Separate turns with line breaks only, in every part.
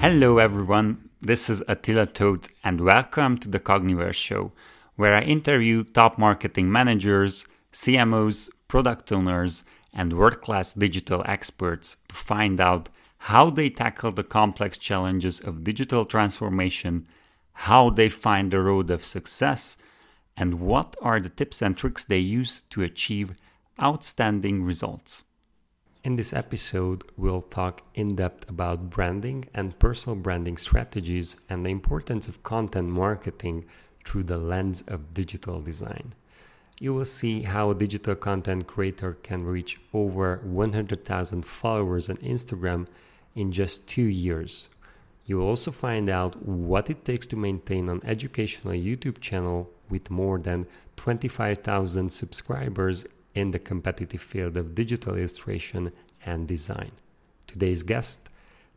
Hello, everyone. This is Attila Toth, and welcome to the Cogniverse Show, where I interview top marketing managers, CMOs, product owners, and world class digital experts to find out how they tackle the complex challenges of digital transformation, how they find the road of success, and what are the tips and tricks they use to achieve outstanding results. In this episode, we'll talk in depth about branding and personal branding strategies and the importance of content marketing through the lens of digital design. You will see how a digital content creator can reach over 100,000 followers on Instagram in just two years. You will also find out what it takes to maintain an educational YouTube channel with more than 25,000 subscribers in the competitive field of digital illustration and design. Today's guest,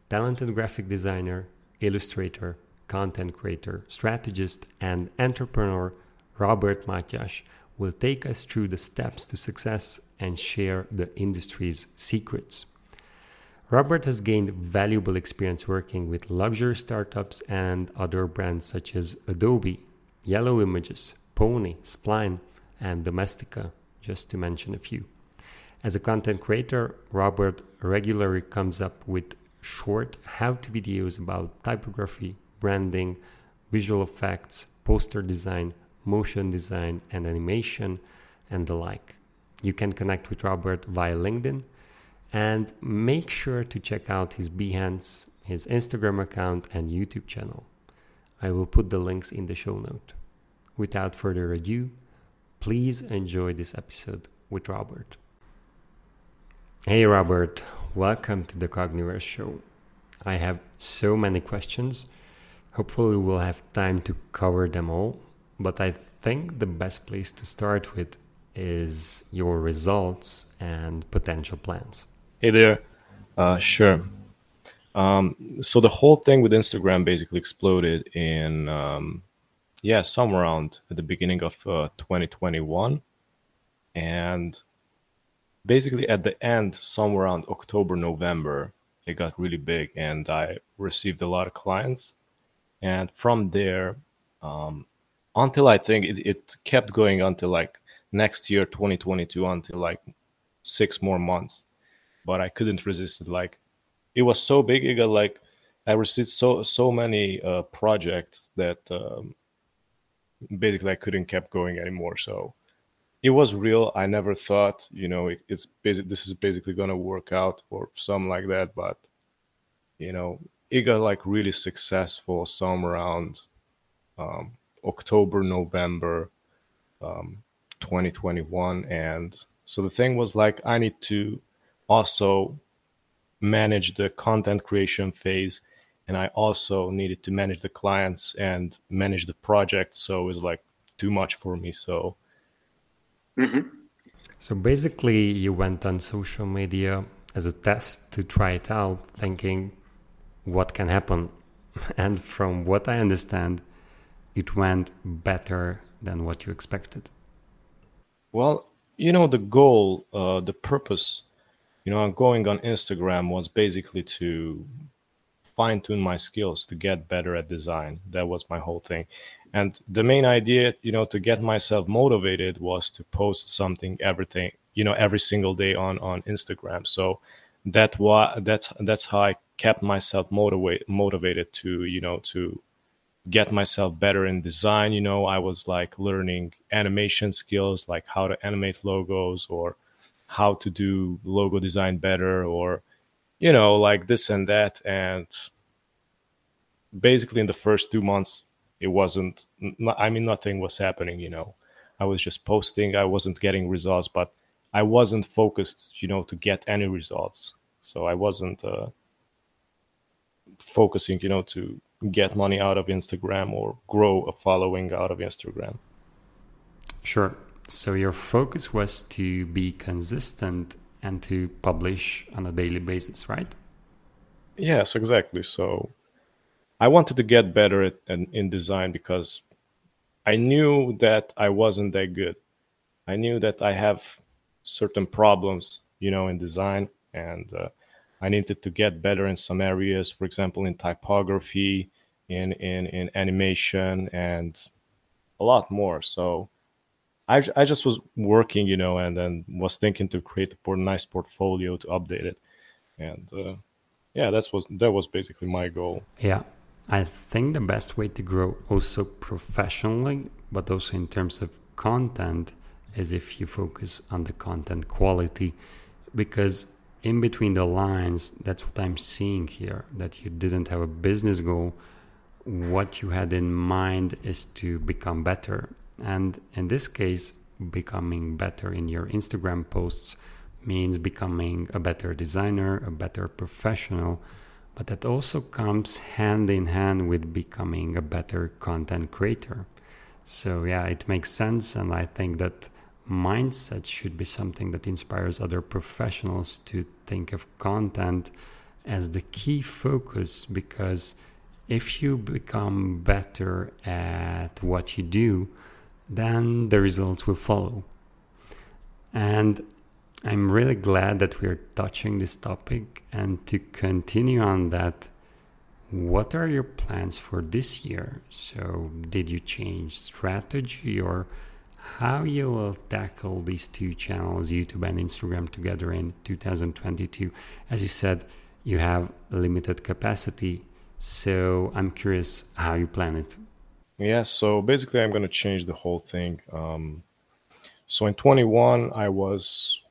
talented graphic designer, illustrator, content creator, strategist, and entrepreneur Robert Matyas will take us through the steps to success and share the industry's secrets. Robert has gained valuable experience working with luxury startups and other brands such as Adobe, Yellow Images, Pony, Spline, and Domestika, just to mention a few. As a content creator, Robert regularly comes up with short how to videos about typography, branding, visual effects, poster design, motion design and animation, and the like. You can connect with Robert via LinkedIn and make sure to check out his Behance, his Instagram account, and YouTube channel. I will put the links in the show note. Without further ado, please enjoy this episode with Robert. Hey, Robert, welcome to the Cogniverse Show. I have so many questions. Hopefully, we'll have time to cover them all. But I think the best place to start with is your results and potential plans.
Hey there. Uh, sure. Um, so the whole thing with Instagram basically exploded in, um, yeah, somewhere around at the beginning of uh, 2021. And basically at the end, somewhere around October, November, it got really big and I received a lot of clients. And from there, um, until I think it, it kept going until like next year, 2022, until like six more months. But I couldn't resist it. Like it was so big, it got like I received so so many uh, projects that um, basically I couldn't keep going anymore. So it was real. I never thought, you know, it, it's basic. This is basically gonna work out or something like that. But you know, it got like really successful some around um, October, November, um, 2021. And so the thing was like, I need to also manage the content creation phase. And I also needed to manage the clients and manage the project. So it was like too much for me. So,
mm-hmm. so basically, you went on social media as a test to try it out, thinking what can happen. And from what I understand, it went better than what you expected?
Well, you know, the goal, uh, the purpose, you know, going on Instagram was basically to fine tune my skills to get better at design. That was my whole thing. And the main idea, you know, to get myself motivated was to post something, everything, you know, every single day on on Instagram. So that why that's that's how I kept myself motivate motivated to, you know, to get myself better in design you know i was like learning animation skills like how to animate logos or how to do logo design better or you know like this and that and basically in the first two months it wasn't i mean nothing was happening you know i was just posting i wasn't getting results but i wasn't focused you know to get any results so i wasn't uh, focusing you know to get money out of Instagram or grow a following out of Instagram.
Sure. So your focus was to be consistent and to publish on a daily basis, right?
Yes, exactly. So I wanted to get better at, in, in design because I knew that I wasn't that good. I knew that I have certain problems, you know, in design, and uh, I needed to get better in some areas, for example, in typography, in in in animation, and a lot more. So I I just was working, you know, and then was thinking to create a nice portfolio to update it, and uh, yeah, that's was that was basically my goal.
Yeah, I think the best way to grow also professionally, but also in terms of content, is if you focus on the content quality, because in between the lines, that's what I'm seeing here. That you didn't have a business goal. What you had in mind is to become better. And in this case, becoming better in your Instagram posts means becoming a better designer, a better professional. But that also comes hand in hand with becoming a better content creator. So, yeah, it makes sense. And I think that mindset should be something that inspires other professionals to think of content as the key focus because if you become better at what you do, then the results will follow. And I'm really glad that we're touching this topic and to continue on that. What are your plans for this year? So, did you change strategy or how you will tackle these two channels, YouTube and Instagram, together in 2022. As you said, you have limited capacity, so I'm curious how you plan it.
Yeah, so basically, I'm going to change the whole thing. Um, so in 21, I was,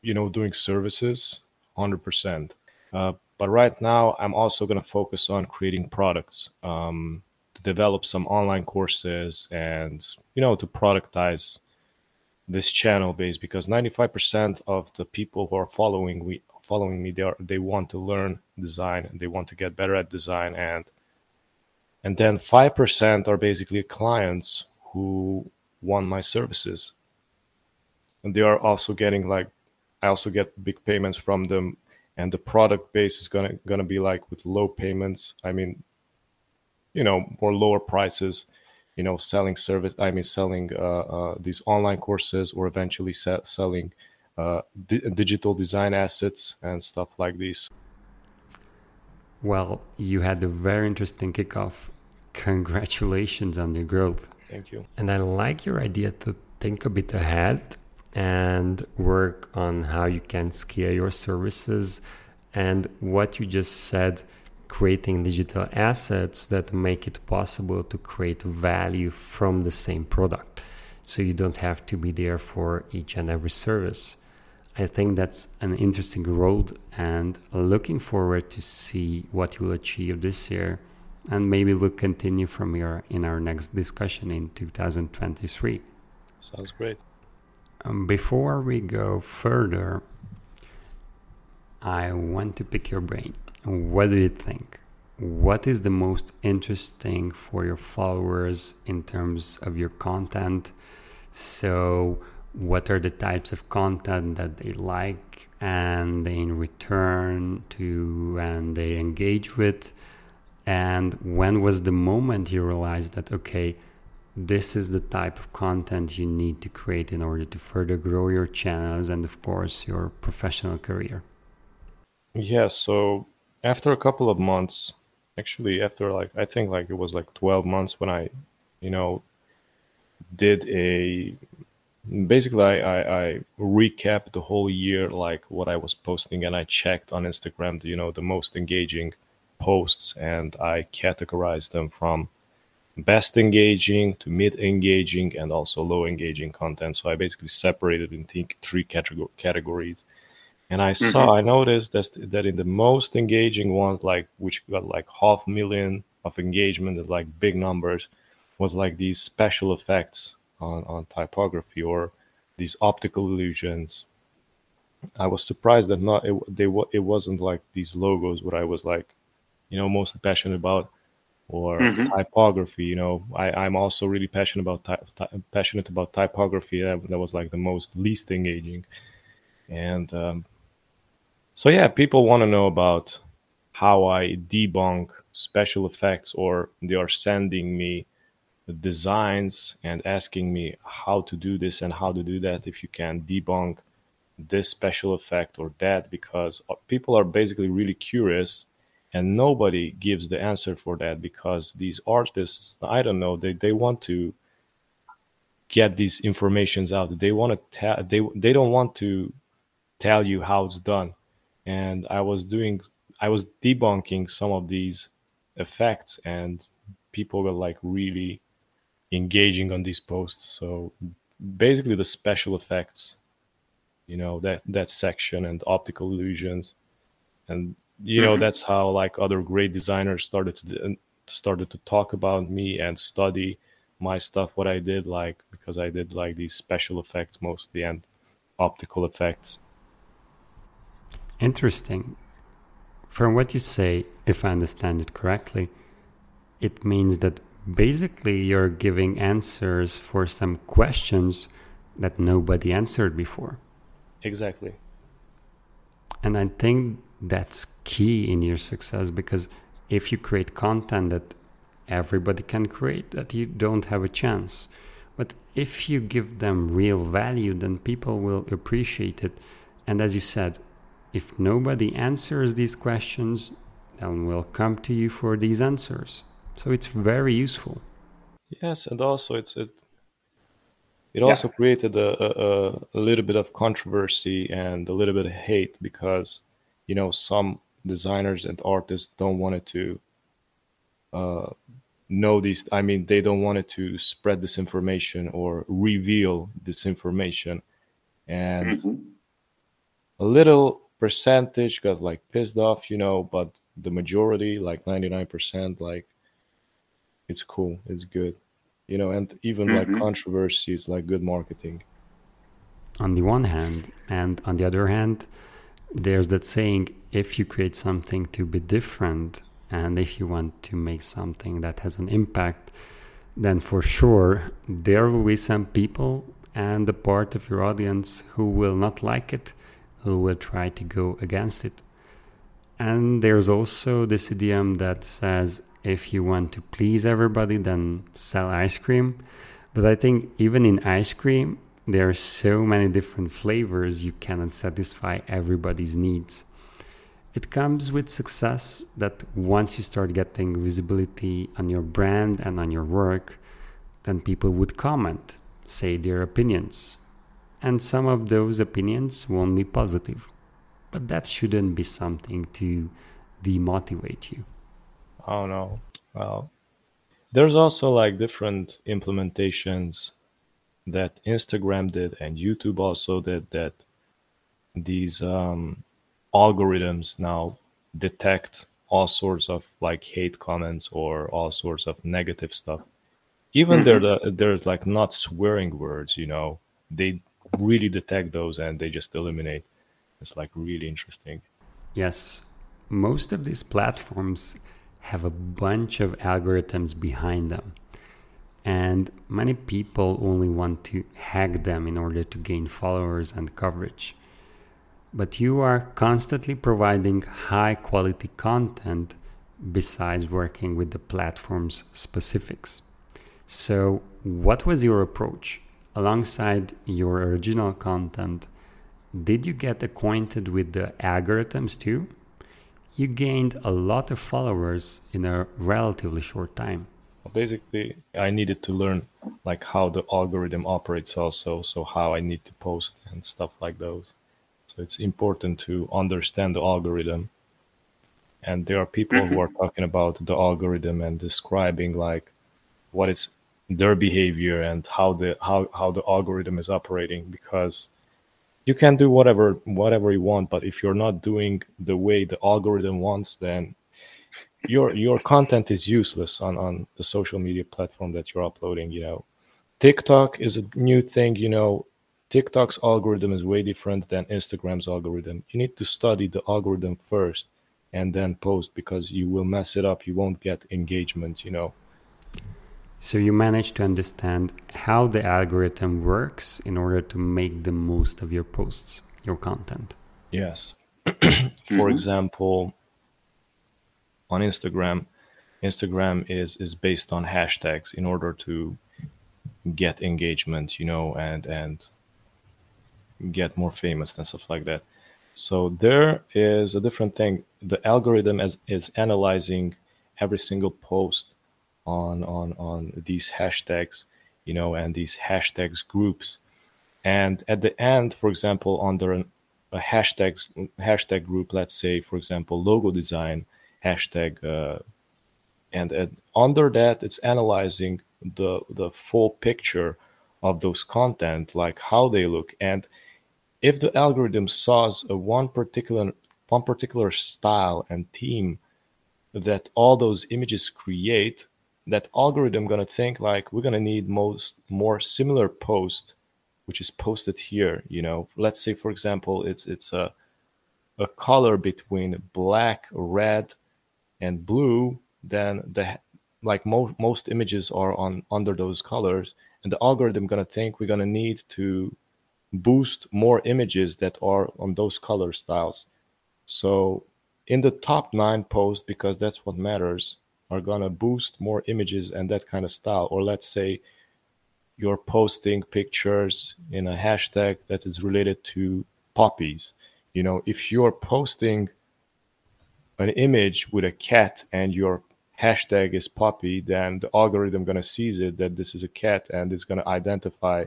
you know, doing services 100%. Uh, but right now, I'm also going to focus on creating products. Um, to develop some online courses and you know to productize this channel base because 95% of the people who are following we following me they are they want to learn design and they want to get better at design and and then 5% are basically clients who want my services. And they are also getting like i also get big payments from them. And the product base is gonna gonna be like with low payments. I mean you know more lower prices you know selling service i mean selling uh, uh, these online courses or eventually se- selling uh, di- digital design assets and stuff like this
well you had a very interesting kickoff congratulations on your growth
thank you
and i like your idea to think a bit ahead and work on how you can scale your services and what you just said creating digital assets that make it possible to create value from the same product. So you don't have to be there for each and every service. I think that's an interesting road and looking forward to see what you will achieve this year. And maybe we'll continue from here in our next discussion in 2023.
Sounds great.
Um, before we go further, I want to pick your brain. What do you think? What is the most interesting for your followers in terms of your content? So, what are the types of content that they like and they in return to and they engage with? And when was the moment you realized that, okay, this is the type of content you need to create in order to further grow your channels and, of course, your professional career?
Yeah, so after a couple of months, actually after like I think like it was like 12 months when I, you know, did a basically I, I, I recapped the whole year like what I was posting and I checked on Instagram you know the most engaging posts and I categorized them from best engaging to mid engaging and also low engaging content. So I basically separated in three categories and I mm-hmm. saw, I noticed that, that in the most engaging ones, like which got like half million of engagement, is like big numbers, was like these special effects on, on typography or these optical illusions. I was surprised that not it, they it wasn't like these logos what I was like, you know, most passionate about, or mm-hmm. typography. You know, I I'm also really passionate about ty- ty- passionate about typography. That, that was like the most least engaging, and um, so yeah, people want to know about how I debunk special effects, or they are sending me designs and asking me how to do this and how to do that. If you can debunk this special effect or that because uh, people are basically really curious and nobody gives the answer for that because these artists i don't know they, they want to get these informations out. They want to tell they they don't want to tell you how it's done. And i was doing i was debunking some of these effects and people were like really engaging on these posts. So basically the special effects you know that that section and optical illusions and you know mm-hmm. that's how like other great designers started to started to talk about me and study my stuff what i did like because i did like these special effects mostly and optical effects
interesting from what you say if i understand it correctly it means that basically you're giving answers for some questions that nobody answered before
Exactly.
And I think that's key in your success because if you create content that everybody can create, that you don't have a chance. But if you give them real value, then people will appreciate it. And as you said, if nobody answers these questions, then we'll come to you for these answers. So it's very useful.
Yes, and also it's it it yeah. also created a, a, a, little bit of controversy and a little bit of hate because you know some designers and artists don't want it to uh, know these i mean they don't want it to spread this information or reveal this information and mm-hmm. a little percentage got like pissed off you know but the majority like 99% like it's cool it's good you know and even mm-hmm. like controversy is like good marketing
on the one hand and on the other hand there's that saying if you create something to be different and if you want to make something that has an impact then for sure there will be some people and a part of your audience who will not like it who will try to go against it and there's also this idiom that says if you want to please everybody, then sell ice cream. But I think even in ice cream, there are so many different flavors you cannot satisfy everybody's needs. It comes with success that once you start getting visibility on your brand and on your work, then people would comment, say their opinions. And some of those opinions won't be positive. But that shouldn't be something to demotivate you.
Oh no. Well, there's also like different implementations that Instagram did and YouTube also did that these um, algorithms now detect all sorts of like hate comments or all sorts of negative stuff. Even mm-hmm. there, the, there's like not swearing words, you know, they really detect those and they just eliminate. It's like really interesting.
Yes, most of these platforms have a bunch of algorithms behind them. And many people only want to hack them in order to gain followers and coverage. But you are constantly providing high quality content besides working with the platform's specifics. So, what was your approach? Alongside your original content, did you get acquainted with the algorithms too? you gained a lot of followers in a relatively short time.
Basically, I needed to learn like how the algorithm operates also, so how I need to post and stuff like those. So it's important to understand the algorithm. And there are people mm-hmm. who are talking about the algorithm and describing like what is their behavior and how the how, how the algorithm is operating because you can do whatever whatever you want but if you're not doing the way the algorithm wants then your your content is useless on on the social media platform that you're uploading you know tiktok is a new thing you know tiktok's algorithm is way different than instagram's algorithm you need to study the algorithm first and then post because you will mess it up you won't get engagement you know
so you manage to understand how the algorithm works in order to make the most of your posts, your content.
Yes. For mm-hmm. example, on Instagram, Instagram is is based on hashtags in order to get engagement, you know, and and get more famous and stuff like that. So there is a different thing. The algorithm is, is analyzing every single post on on on these hashtags, you know, and these hashtags groups. And at the end, for example, under an, a hashtag hashtag group, let's say, for example, logo design hashtag, uh, and, and under that, it's analyzing the the full picture of those content, like how they look, and if the algorithm saws a one particular one particular style and theme that all those images create, that algorithm gonna think like we're gonna need most more similar post, which is posted here. You know, let's say for example, it's it's a a color between black, red, and blue. Then the like most most images are on under those colors, and the algorithm gonna think we're gonna need to boost more images that are on those color styles. So in the top nine posts, because that's what matters, are gonna boost more images and that kind of style. Or let's say you're posting pictures in a hashtag that is related to poppies. You know, if you're posting an image with a cat and your hashtag is poppy, then the algorithm gonna seize it that this is a cat and it's gonna identify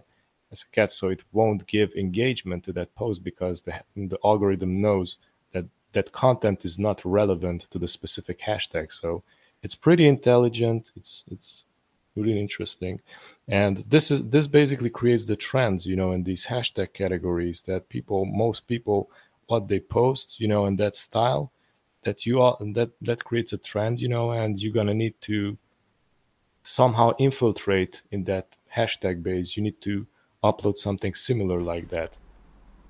as a cat, so it won't give engagement to that post because the the algorithm knows that that content is not relevant to the specific hashtag. So it's pretty intelligent. It's it's really interesting, and this is this basically creates the trends, you know, in these hashtag categories that people, most people, what they post, you know, in that style, that you are that that creates a trend, you know, and you're gonna need to somehow infiltrate in that hashtag base. You need to upload something similar like that.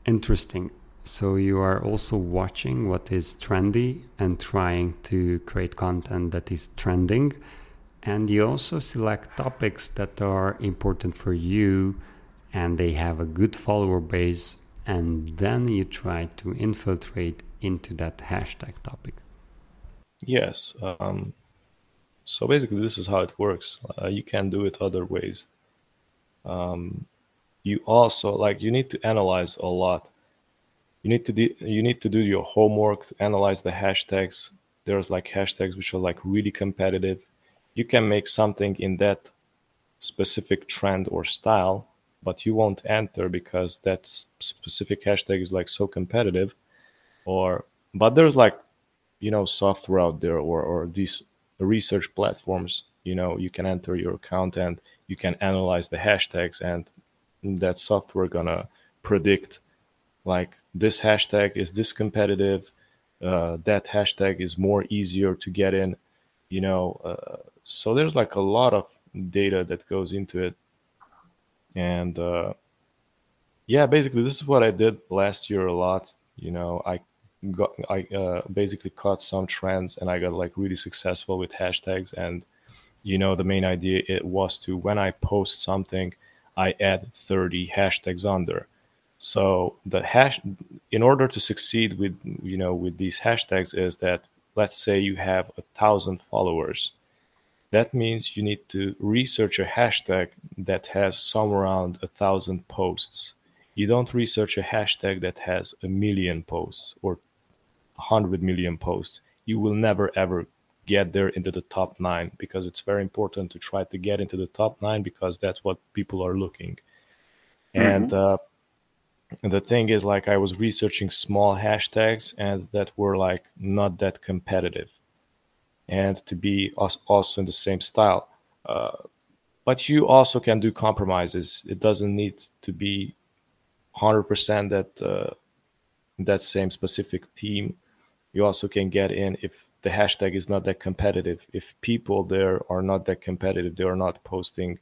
Interesting. So you are also watching what is trendy and trying to create content that is trending. And you also select topics that are important for you and they have a good follower base. And then you try to infiltrate into that hashtag topic.
Yes. Um, so basically, this is how it works. Uh, you can do it other ways. Um, you also like you need to analyze a lot you need to do you need to do your homework to analyze the hashtags there's like hashtags which are like really competitive you can make something in that specific trend or style but you won't enter because that specific hashtag is like so competitive or but there's like you know software out there or or these research platforms you know you can enter your account and you can analyze the hashtags and that software gonna predict like this hashtag is this competitive uh, that hashtag is more easier to get in you know uh, so there's like a lot of data that goes into it. And uh, yeah basically this is what i did last year a lot you know i got i uh, basically caught some trends and i got like really successful with hashtags and you know the main idea it was to when i post something I add 30 hashtags under. So the hash, in order to succeed with you know with these hashtags, is that let's say you have a thousand followers. That means you need to research a hashtag that has somewhere around a thousand posts. You don't research a hashtag that has a million posts or hundred million posts. You will never ever get there into the top nine because it's very important to try to get into the top nine because that's what people are looking. Mm-hmm. And uh, the thing is, like, I was researching small hashtags and that were like not that competitive, and to be also in the same style. Uh, but you also can do compromises. It doesn't need to be 100% that uh, that same specific team. You also can get in if the hashtag is not that competitive. If people there are not that competitive, they are not posting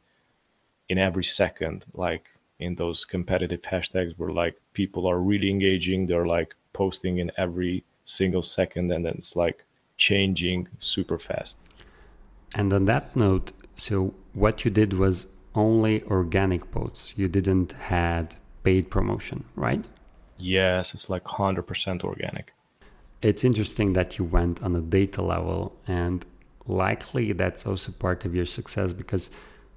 in every second, like in those competitive hashtags where like people are really engaging, they're like posting in every single second and then it's like changing super fast.
And on that note, so what you did was only organic posts. You didn't had paid promotion, right?
Yes, it's like 100% organic
it's interesting that you went on a data level and likely that's also part of your success because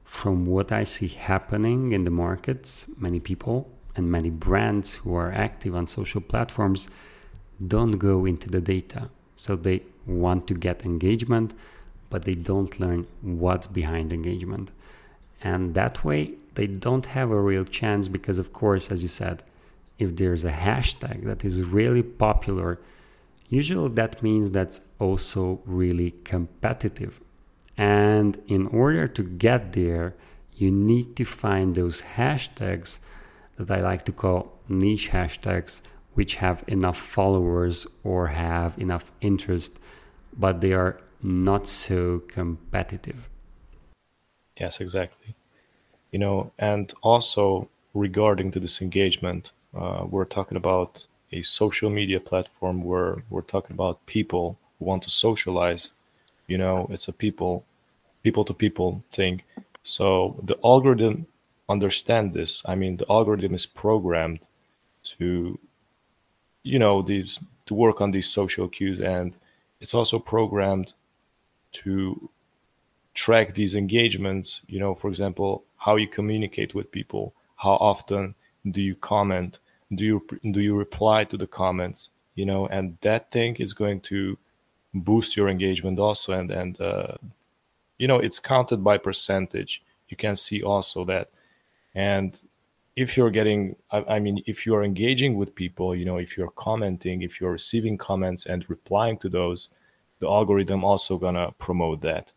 from what I see happening in the markets, many people and many brands who are active on social platforms don't go into the data. So they want to get engagement, but they don't learn what's behind engagement. And that way, they don't have a real chance because, of course, as you said, if there's a hashtag that is really popular, usually that means that's also really competitive. And in order to get there, you need to find those hashtags that I like to call niche hashtags, which have enough followers or have enough interest, but they are not so competitive.
Yes, exactly. You know, and also regarding to this engagement, uh, we're talking about a social media platform where we're talking about people who want to socialize. You know, it's a people, people to people thing. So the algorithm understand this. I mean, the algorithm is programmed to, you know, these to work on these social cues, and it's also programmed to track these engagements. You know, for example, how you communicate with people, how often do you comment, do you do you reply to the comments, you know, and that thing is going to boost your engagement also, and and uh, you know, it's counted by percentage. You can see also that and if you're getting I, I, mean if you are engaging with people you know if you're commenting if you're receiving comments and replying to those the algorithm also gonna promote that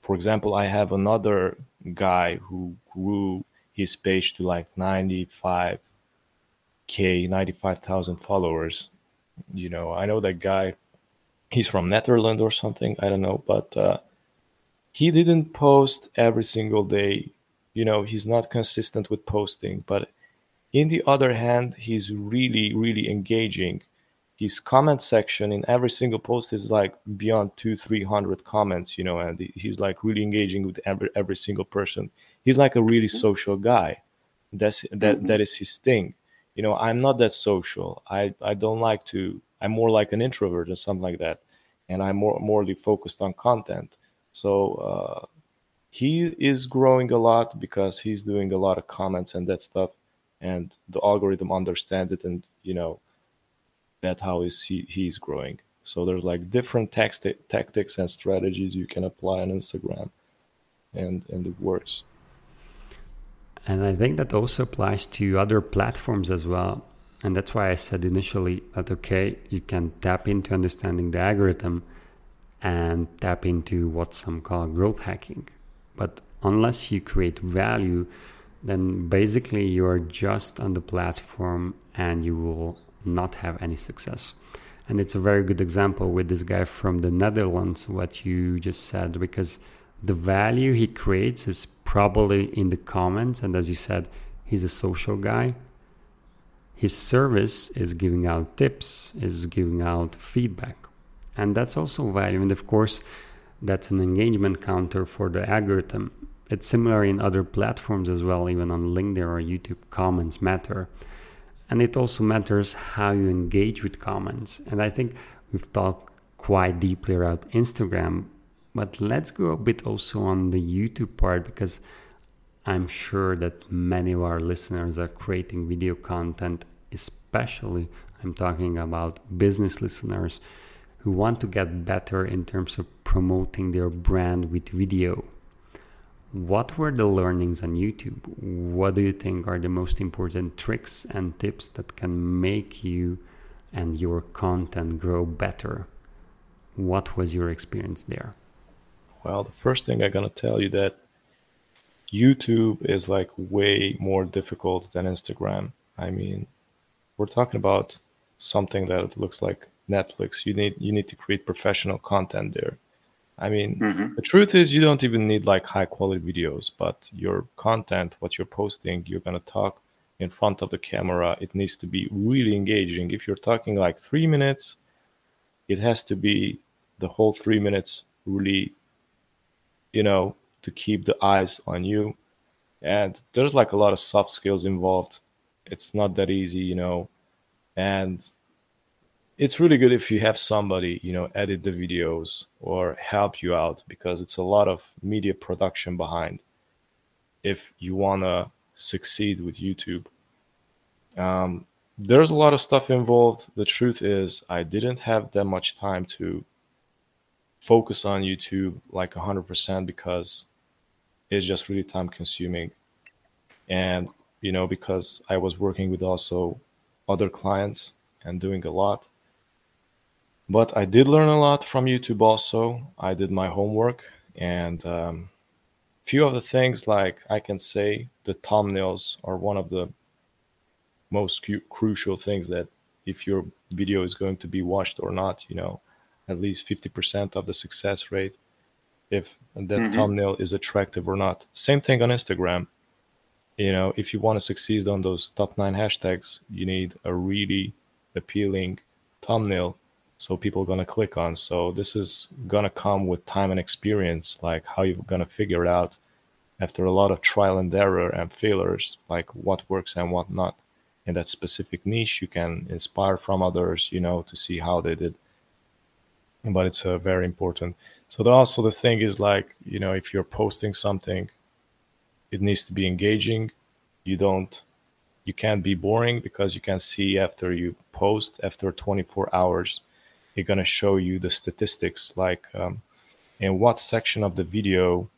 for example i have another guy who grew his page to like 95k 95000 followers. You know i know that guy he's from netherlands or something i don't know but uh, he didn't post every single day. You know he's not consistent with posting but in the other hand he's really really engaging his comment section in every single post is like beyond two three hundred comments you know and he's like really engaging with every every single person. He's like a really mm-hmm. social guy. That's that mm-hmm. that is his thing. You know i'm not that social. I i don't like to i'm more like an introvert or something like that and i'm more morely focused on content. So uh, he is growing a lot because he's doing a lot of comments and that stuff and the algorithm understands it and you know that how is he he's growing. So there's like different tactics and strategies you can apply on instagram and and it works
and i think that also applies to other platforms as well. And that's why i said initially that okay you can tap into understanding the algorithm and tap into what some call growth hacking. But unless you create value, then basically you're just on the platform and you will not have any success. And it's a very good example with this guy from the Netherlands, what you just said, because the value he creates is probably in the comments. And as you said, he's a social guy. His service is giving out tips, is giving out feedback. And that's also value. And of course, that's an engagement counter for the algorithm. It's similar in other platforms as well, even on LinkedIn or YouTube. Comments matter. And it also matters how you engage with comments. And I think we've talked quite deeply about Instagram, but let's go a bit also on the YouTube part because I'm sure that many of our listeners are creating video content, especially I'm talking about business listeners who want to get better in terms of promoting their brand with video. What were the learnings on YouTube? What do you think are the most important tricks and tips that can make you and your content grow better? What was your experience there?
Well, the first thing I'm going to tell you that YouTube is like way more difficult than Instagram. I mean, we're talking about something that looks like Netflix. You need you need to create professional content there. I mean, mm-hmm. the truth is you don't even need like high quality videos, but your content, what you're posting, you're gonna talk in front of the camera. It needs to be really engaging. If you're talking like three minutes, it has to be the whole three minutes really, you know, to keep the eyes on you. And there's like a lot of soft skills involved. It's not that easy, you know. And it's really good if you have somebody you know edit the videos or help you out because it's a lot of media production behind if you want to succeed with youtube Um, there's a lot of stuff involved. The truth is, I didn't have that much time to focus on YouTube like 100% because it's just really time consuming. And, you know, because I was working with also other clients and doing a lot. But I did learn a lot from YouTube also. I did my homework and um, few of the things like I can say the thumbnails are one of the most cu- crucial things that if your video is going to be watched or not, you know, at least 50% of the success rate if that mm-hmm. thumbnail is attractive or not. Same thing on Instagram. You know, if you want to succeed on those top nine hashtags, you need a really appealing thumbnail so people are going to click on. So this is going to come with time and experience, like how you're going to figure it out after a lot of trial and error and failures, like what works and what not in that specific niche. You can inspire from others, you know, to see how they did. But it's uh, very important. So the, also the thing is like, you know, if you're posting something, it needs to be engaging. You don't, you can't be boring because you can see after you post after 24 hours, it's gonna show you the statistics like um, in what section of the video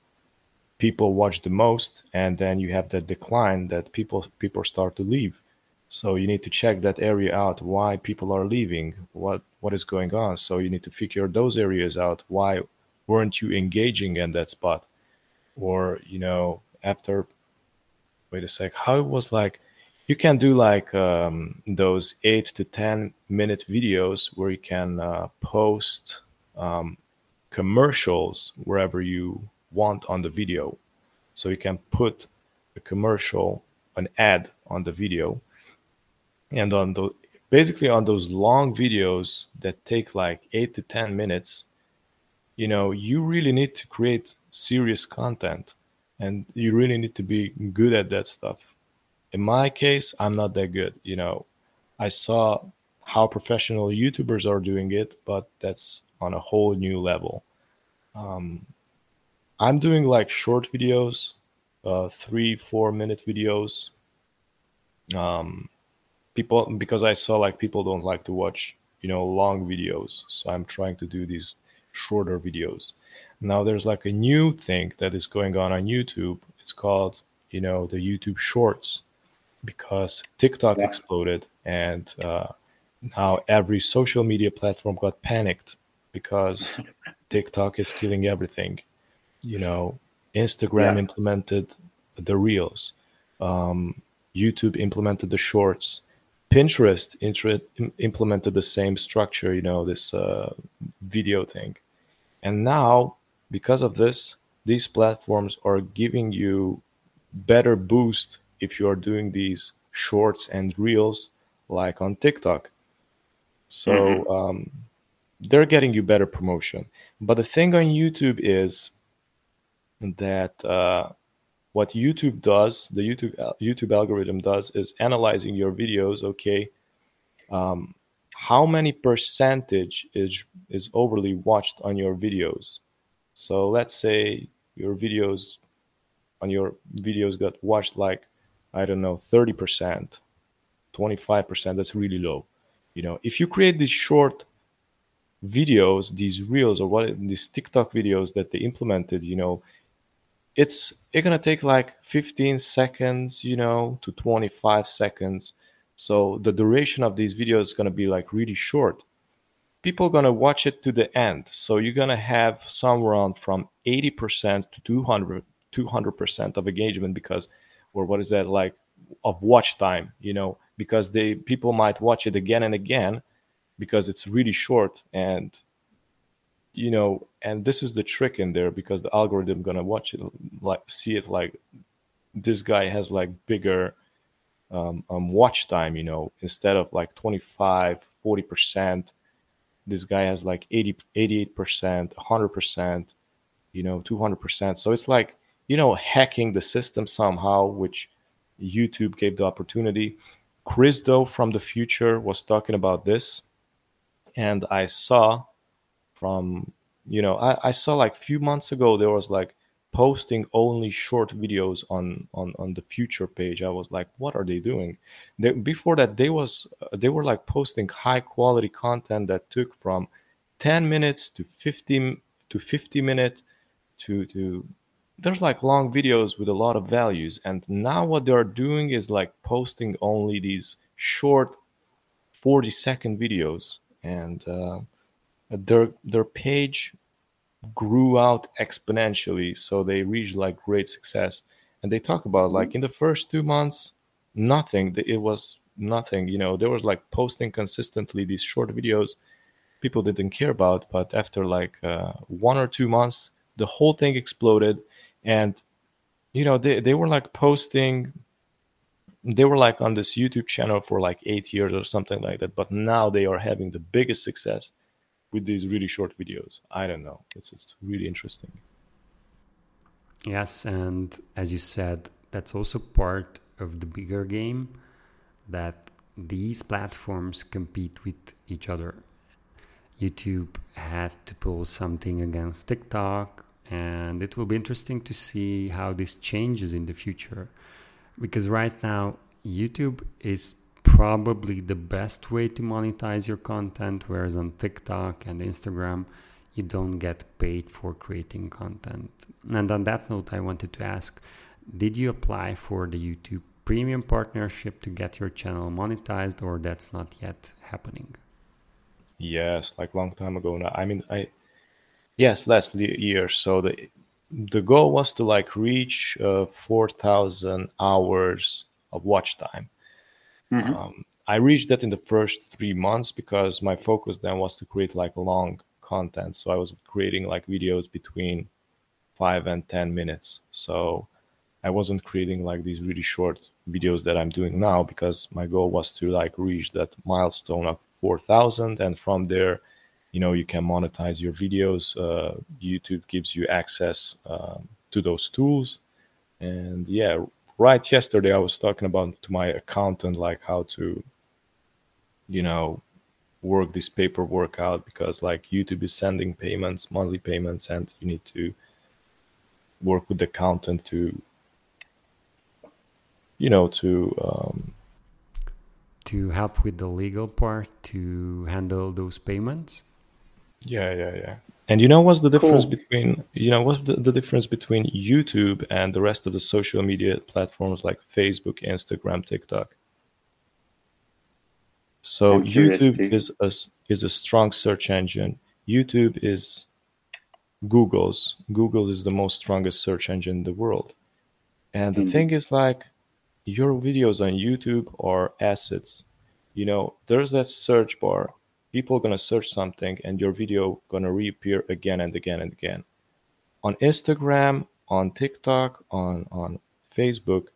people watch the most, and then you have that decline that people people start to leave. So you need to check that area out. Why people are leaving? What what is going on? So you need to figure those areas out. Why weren't you engaging in that spot? Or you know, after wait a sec, how it was like you can do like um, those eight to ten minute videos where you can uh, post um, commercials wherever you want on the video. So you can put a commercial an ad on the video. And on the basically on those long videos that take like 8 to 10 minutes you know you really need to create serious content and you really need to be good at that stuff in my case i'm not that good you know i saw how professional youtubers are doing it but that's on a whole new level um, i'm doing like short videos uh, three four minute videos um, people because i saw like people don't like to watch you know long videos so i'm trying to do these shorter videos. Now there's like a new thing that is going on on YouTube. It's called, you know, the YouTube Shorts because TikTok yeah. exploded and uh, now every social media platform got panicked because TikTok is killing everything. You know, Instagram yeah. implemented the Reels, um, YouTube implemented the Shorts, Pinterest intra- implemented the same structure, you know, this uh, video thing. And now, because of this, these platforms are giving you better boost if you are doing these shorts and reels like on TikTok. So mm-hmm. um, they're getting you better promotion. But the thing on YouTube is that uh, what YouTube does, the YouTube uh, YouTube algorithm does, is analyzing your videos. Okay, um, how many percentage is is overly watched on your videos? So let's say your videos on your videos got watched like I don't know thirty percent, twenty five percent. That's really low. You know, if you create these short videos, these reels or what these TikTok videos that they implemented, you know, it's it's gonna take like 15 seconds you know to 25 seconds so the duration of these videos is gonna be like really short people are gonna watch it to the end so you're gonna have somewhere around from 80% to 200 200% of engagement because or what is that like of watch time you know because they people might watch it again and again because it's really short and you know and this is the trick in there because the algorithm gonna watch it like see it like this guy has like bigger um, um, watch time you know instead of like 25 40% this guy has like 80 88% 100% you know 200% so it's like you know hacking the system somehow which youtube gave the opportunity. Chris Do from the Futur was talking about this and i saw from you know I, I saw like a few months ago there was like posting only short videos on on on the Futur page. I was like what are they doing? They, before that they was they were like posting high quality content that took from 10 minutes to 15 to 50 minutes to to there's like long videos with a lot of values and now what they're doing is like posting only these short 40 second videos and uh, their their page grew out exponentially so they reached like great success and they talk about mm-hmm. like in the first two months nothing it was nothing you know there was like posting consistently these short videos people didn't care about but after like uh, one or two months the whole thing exploded and you know they, they were like posting they were like on this youtube channel for like eight years or something like that but now they are having the biggest success with these really short videos. I don't know. It's it's really interesting.
Yes, and as you said, that's also part of the bigger game that these platforms compete with each other. YouTube had to pull something against TikTok, and it will be interesting to see how this changes in the future. Because right now, YouTube is probably the best way to monetize your content, whereas on TikTok and Instagram, you don't get paid for creating content. And on that note, I wanted to ask Did you apply for the YouTube premium partnership to get your channel monetized, or that's not yet happening?
Yes, like long time ago now. I mean, I yes, last year. So the the goal was to like reach uh, 4,000 hours of watch time Mm-hmm. Um, I reached that in the first three months because my focus then was to create like long content. So I was creating like videos between five and 10 minutes. So I wasn't creating like these really short videos that I'm doing now because my goal was to like reach that milestone of 4,000. And from there, you know, you can monetize your videos. Uh, YouTube gives you access um, to those tools. And yeah, right yesterday I was talking about to my accountant like how to, you know, work this paperwork out because like YouTube is sending payments, monthly payments, and you need to work with the accountant to, you know, to um,
to help with the legal part to handle those payments.
Yeah, yeah, yeah. And you know what's the difference cool. between you know what's the, the difference between YouTube and the rest of the social media platforms like Facebook, Instagram, TikTok? So YouTube is a, is a strong search engine. YouTube is Google's. Google is the most strongest search engine in the world. And the mm-hmm. thing is like your videos on YouTube are assets. You know, there's that search bar people are going to search something and your video going to reappear again and again and again. On instagram on tiktok on on facebook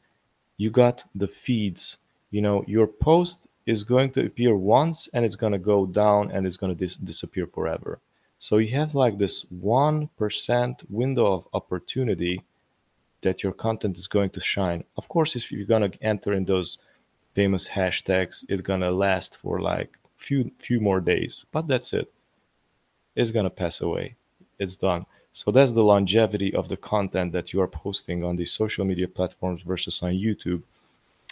you got the feeds. You know your post is going to appear once and it's going to go down and it's going to dis- disappear forever. So you have like this 1% window of opportunity that your content is going to shine. Of course if you're going to enter in those famous hashtags it's going to last for like few few more days, but that's it. It's gonna pass away. It's done. So that's the longevity of the content that you are posting on these social media platforms versus on YouTube.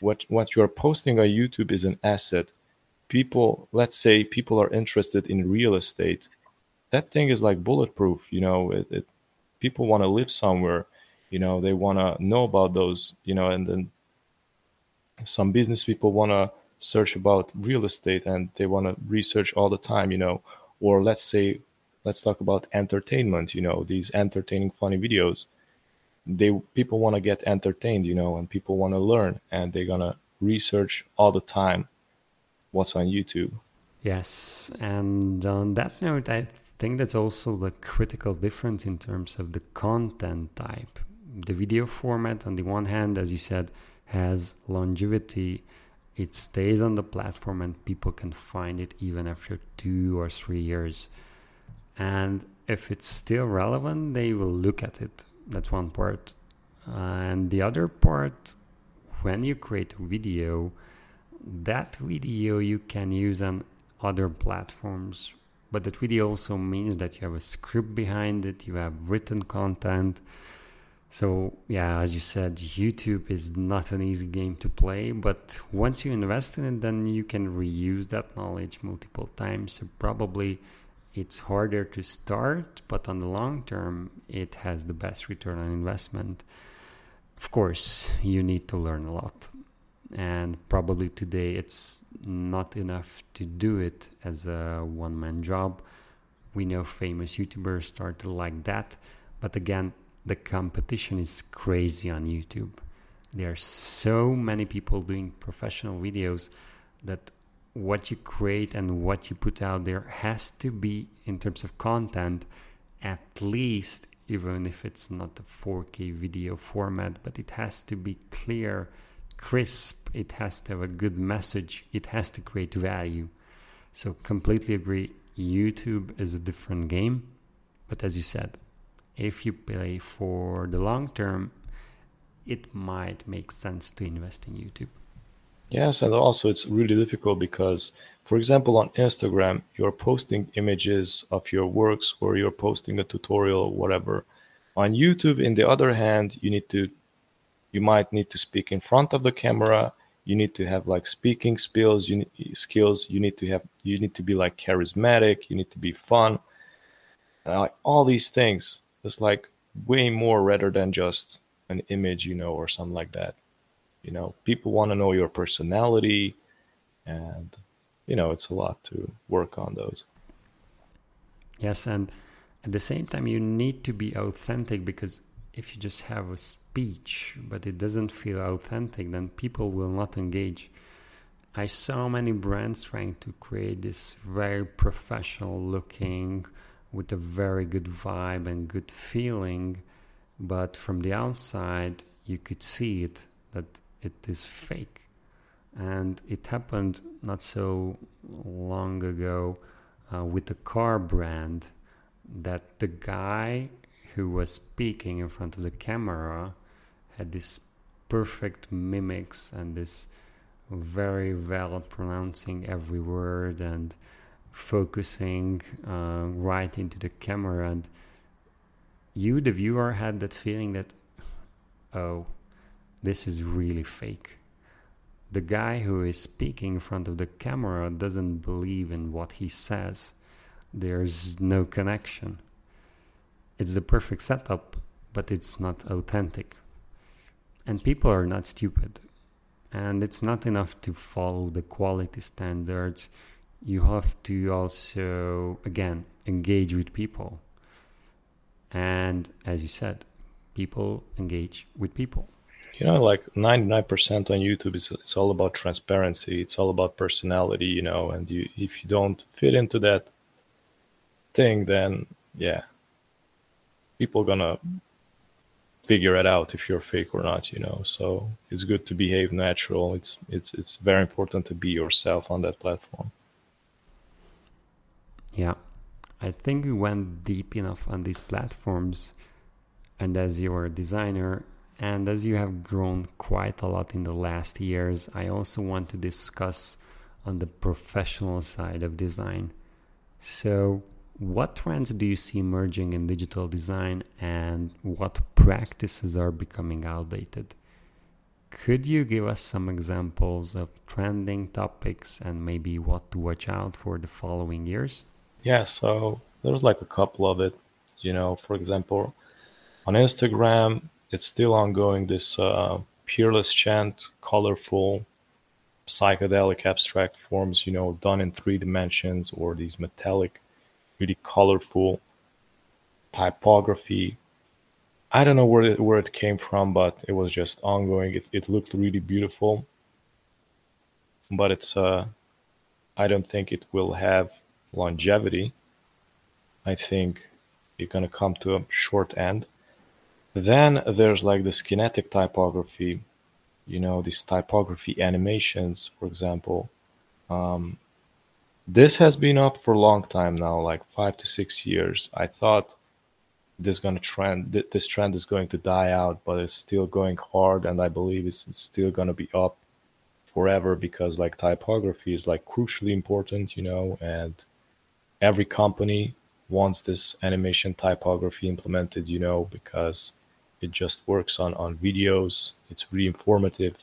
What what you are posting on YouTube is an asset. People, let's say people are interested in real estate. That thing is like bulletproof. You know, it, it people want to live somewhere. You know, they want to know about those. You know, and then some business people want to search about real estate and they want to research all the time, you know, or let's say, let's talk about entertainment, you know, these entertaining, funny videos. They people want to get entertained, you know, and people want to learn, and they're gonna research all the time what's on YouTube.
Yes, and on that note, I think that's also the critical difference in terms of the content type. The video format, on the one hand, as you said, has longevity it stays on the platform and people can find it even after two or three years. And if it's still relevant, they will look at it. That's one part. Uh, and the other part, when you create a video, that video you can use on other platforms. But that video also means that you have a script behind it, you have written content. So, yeah, as you said, YouTube is not an easy game to play, but once you invest in it, then you can reuse that knowledge multiple times. So, probably it's harder to start, but on the long term, it has the best return on investment. Of course, you need to learn a lot. And probably today it's not enough to do it as a one man job. We know famous YouTubers started like that. But again, the competition is crazy on YouTube. There are so many people doing professional videos that what you create and what you put out there has to be, in terms of content, at least, even if it's not a 4K video format, but it has to be clear, crisp, it has to have a good message, it has to create value. So, completely agree. YouTube is a different game, but as you said, if you play for the long term, it might make sense to invest in YouTube.
Yes, and also it's really difficult because, for example, on Instagram, you're posting images of your works or you're posting a tutorial or whatever. On YouTube, in the other hand, you need to, you might need to speak in front of the camera. You need to have like speaking skills. You need skills. You need to have. You need to be like charismatic. You need to be fun. Uh, like all these things it's like way more rather than just an image, you know, or something like that. You know, people want to know your personality, and you know, it's a lot to work on those.
Yes, and at the same time, you need to be authentic because if you just have a speech but it doesn't feel authentic, then people will not engage. I saw many brands trying to create this very professional looking with a very good vibe and good feeling, but from the outside you could see it that it is fake. And it happened not so long ago uh, with the car brand that the guy who was speaking in front of the camera had this perfect mimics and this very well pronouncing every word and focusing uh, right into the camera and you the viewer had that feeling that oh this is really fake. The guy who is speaking in front of the camera doesn't believe in what he says. There's no connection. It's the perfect setup but it's not authentic. And people are not stupid. And it's not enough to follow the quality standards you have to also again engage with people. And as you said people engage with people.
You know like 99% on youtube it's, it's all about transparency. It's all about personality you know and you if you don't fit into that thing then yeah people gonna figure it out if you're fake or not you know. So it's good to behave natural. It's it's it's very important to be yourself on that platform
yeah, I think we went deep enough on these platforms, and as you're a designer, and as you have grown quite a lot in the last years, I also want to discuss on the professional side of design. So, what trends do you see emerging in digital design and what practices are becoming outdated? Could you give us some examples of trending topics and maybe what to watch out for the following years?
Yeah, so there's like a couple of it. You know, for example, on Instagram, it's still ongoing. This uh, pearlescent, colorful, psychedelic abstract forms. You know, done in three dimensions or these metallic, really colorful typography. I don't know where it, where it came from, but it was just ongoing. It, it looked really beautiful, but it's uh, I don't think it will have longevity, I think you're going to come to a short end. Then there's like this kinetic typography, you know, these typography animations, for example. Um, this has been up for a long time now, like five to six years. I thought this going to trend, this trend is going to die out, but it's still going hard, and I believe it's, it's still going to be up forever because like typography is like crucially important, you know, and every company wants this animation typography implemented, you know, because it just works on on videos it's really informative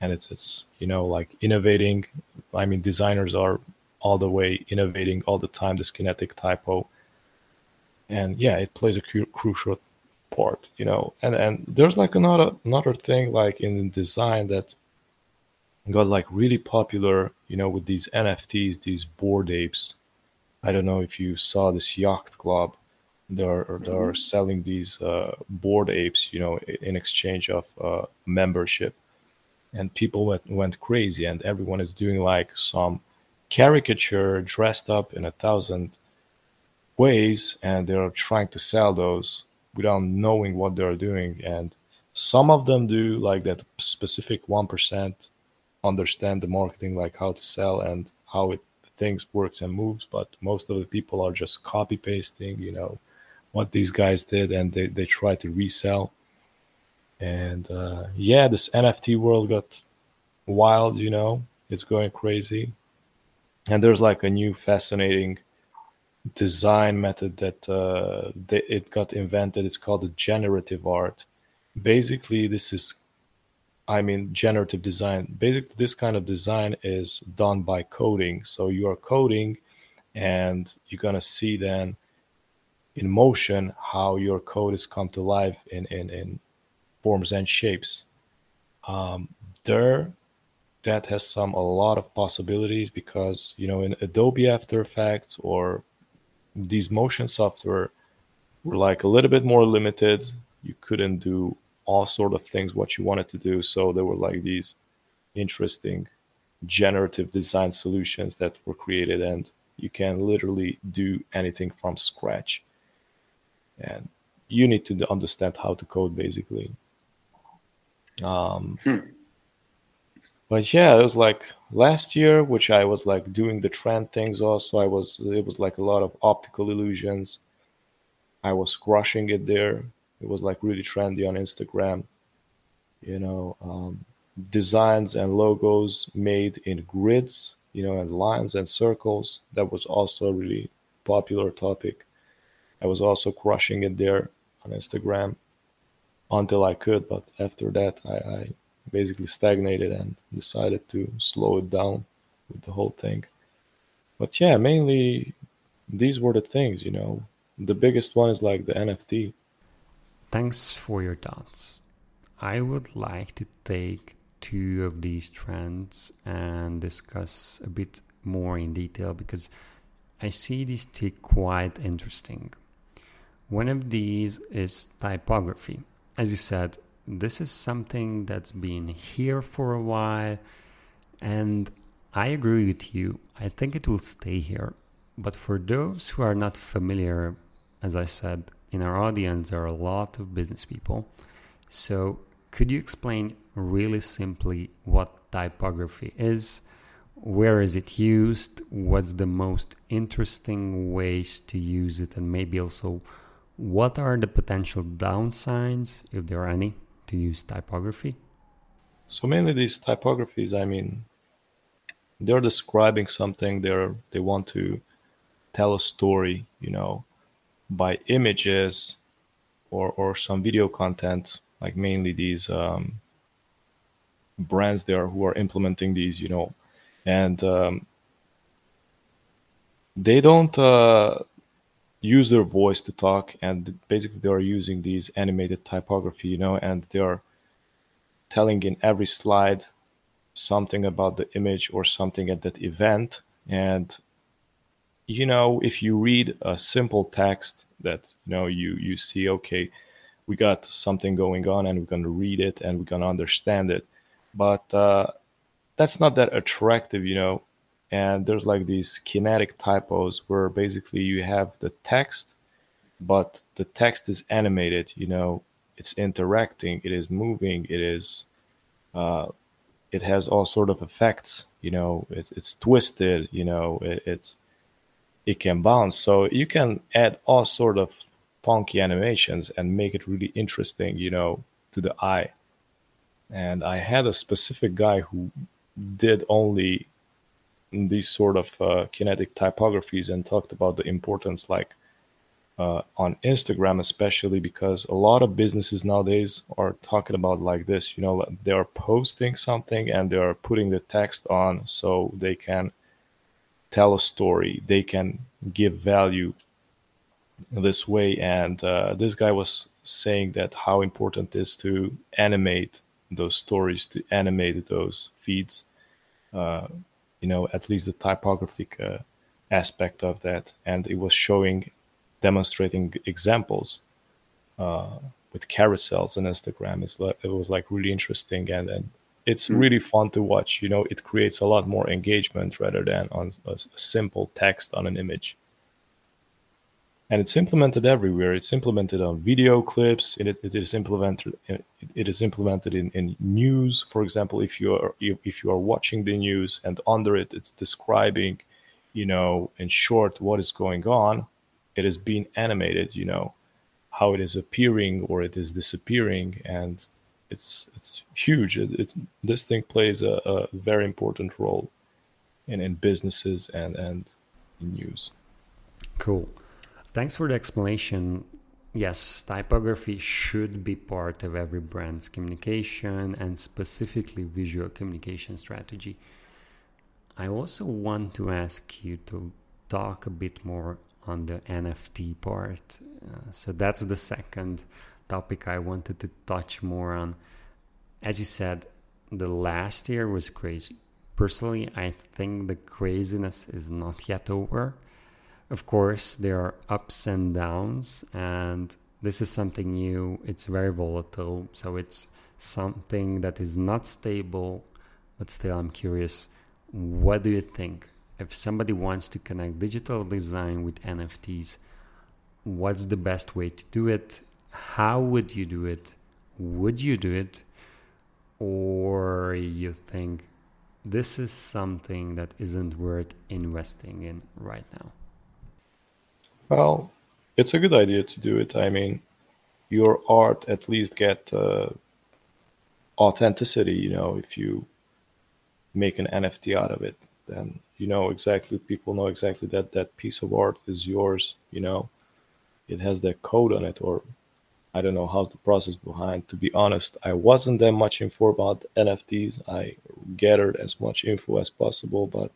and it's it's you know like innovating. I mean designers are all the way innovating all the time this kinetic typo. And yeah it plays a cu- crucial part you know. And and there's like another another thing like in design that got like really popular you know with these nfts these bored apes i don't know if you saw this yacht club. They're they're mm-hmm. selling these uh, bored apes you know in exchange of uh, membership. And people went, went crazy and everyone is doing like some caricature dressed up in a thousand ways and they're trying to sell those without knowing what they're doing. And some of them do like that specific 1% understand the marketing like how to sell and how it things works and moves but most of the people are just copy pasting you know what these guys did and they, they try to resell and uh, yeah this nft world got wild you know it's going crazy and there's like a new fascinating design method that uh, they, it got invented. It's called the generative art. Basically, this is, I mean, generative design. Basically, this kind of design is done by coding. So you are coding, and you're gonna see then in motion how your code is come to life in in, in forms and shapes. Um, there that has some a lot of possibilities because you know in Adobe After Effects or these motion software were like a little bit more limited. You couldn't do all sort of things what you wanted to do. So there were like these interesting generative design solutions that were created and you can literally do anything from scratch. And you need to understand how to code basically. Um, hmm but yeah, it was like last year, which I was like doing the trend things also. I was it was like a lot of optical illusions. I was crushing it there. It was like really trendy on Instagram. You know, um, designs and logos made in grids, you know, and lines and circles. That was also a really popular topic. I was also crushing it there on Instagram until I could, but after that, I, I basically stagnated and decided to slow it down with the whole thing. But yeah, mainly these were the things, you know. The biggest one is like the NFT.
Thanks for your thoughts. I would like to take two of these trends and discuss a bit more in detail because I see these two quite interesting. One of these is typography. As you said, this is something that's been here for a while, and I agree with you. I think it will stay here. But for those who are not familiar, as I said, in our audience there are a lot of business people. So, could you explain really simply what typography is? Where is it used? What's the most interesting ways to use it? And maybe also, what are the potential downsides, if there are any, to use typography?
So mainly these typographies, I mean, they're describing something. They're they want to tell a story, you know, by images or or some video content. Like mainly these um, brands there who are implementing these, you know, and um, they don't uh, use their voice to talk and basically they are using these animated typography you know and they are telling in every slide something about the image or something at that event and you know if you read a simple text that you know you you see okay we got something going on and we're to read it and we're to understand it. But uh, that's not that attractive you know? And there's like these kinetic typos where basically you have the text but the text is animated you know? It's interacting it is moving it is uh, it has all sort of effects you know? It's, it's twisted you know? It, it's it can bounce so you can add all sort of funky animations and make it really interesting you know to the eye and i had a specific guy who did only these sort of uh, kinetic typographies and talked about the importance like uh, on Instagram, especially because a lot of businesses nowadays are talking about like this. You know, they are posting something and they are putting the text on so they can tell a story, they can give value this way. And uh, this guy was saying that how important it is to animate those stories, to animate those feeds. Uh, you know, at least the typographic uh, aspect of that, and it was showing demonstrating examples uh, with carousels on Instagram. It's like, it was like really interesting and, and it's mm. really fun to watch. You know, it creates a lot more engagement rather than on a, a simple text on an image. And it's implemented everywhere. It's implemented on video clips. It, it is implemented. It is implemented in, in news. For example, if you are if you are watching the news and under it, it's describing, you know, in short what is going on it is being animated you know how it is appearing or it is disappearing and it's it's huge. It, it's this thing plays a, a very important role in in businesses and and in news.
Cool. Thanks for the explanation. Yes typography should be part of every brand's communication and specifically visual communication strategy. I also want to ask you to talk a bit more on the NFT part. Uh, so that's the second topic I wanted to touch more on. As you said, the last year was crazy. Personally, I think the craziness is not yet over. Of course, there are ups and downs, and this is something new. It's very volatile, so it's something that is not stable, but still, I'm curious what do you think? if somebody wants to connect digital design with NFTs, what's the best way to do it? How would you do it? Would you do it? Or you think this is something that isn't worth investing in right now?
Well, it's a good idea to do it. I mean, your art at least get uh, authenticity. You know, if you make an NFT out of it, then you know exactly people know exactly that that piece of art is yours you know it has that code on it or i don't know how the process behind to be honest i wasn't that much info about nfts i gathered as much info as possible but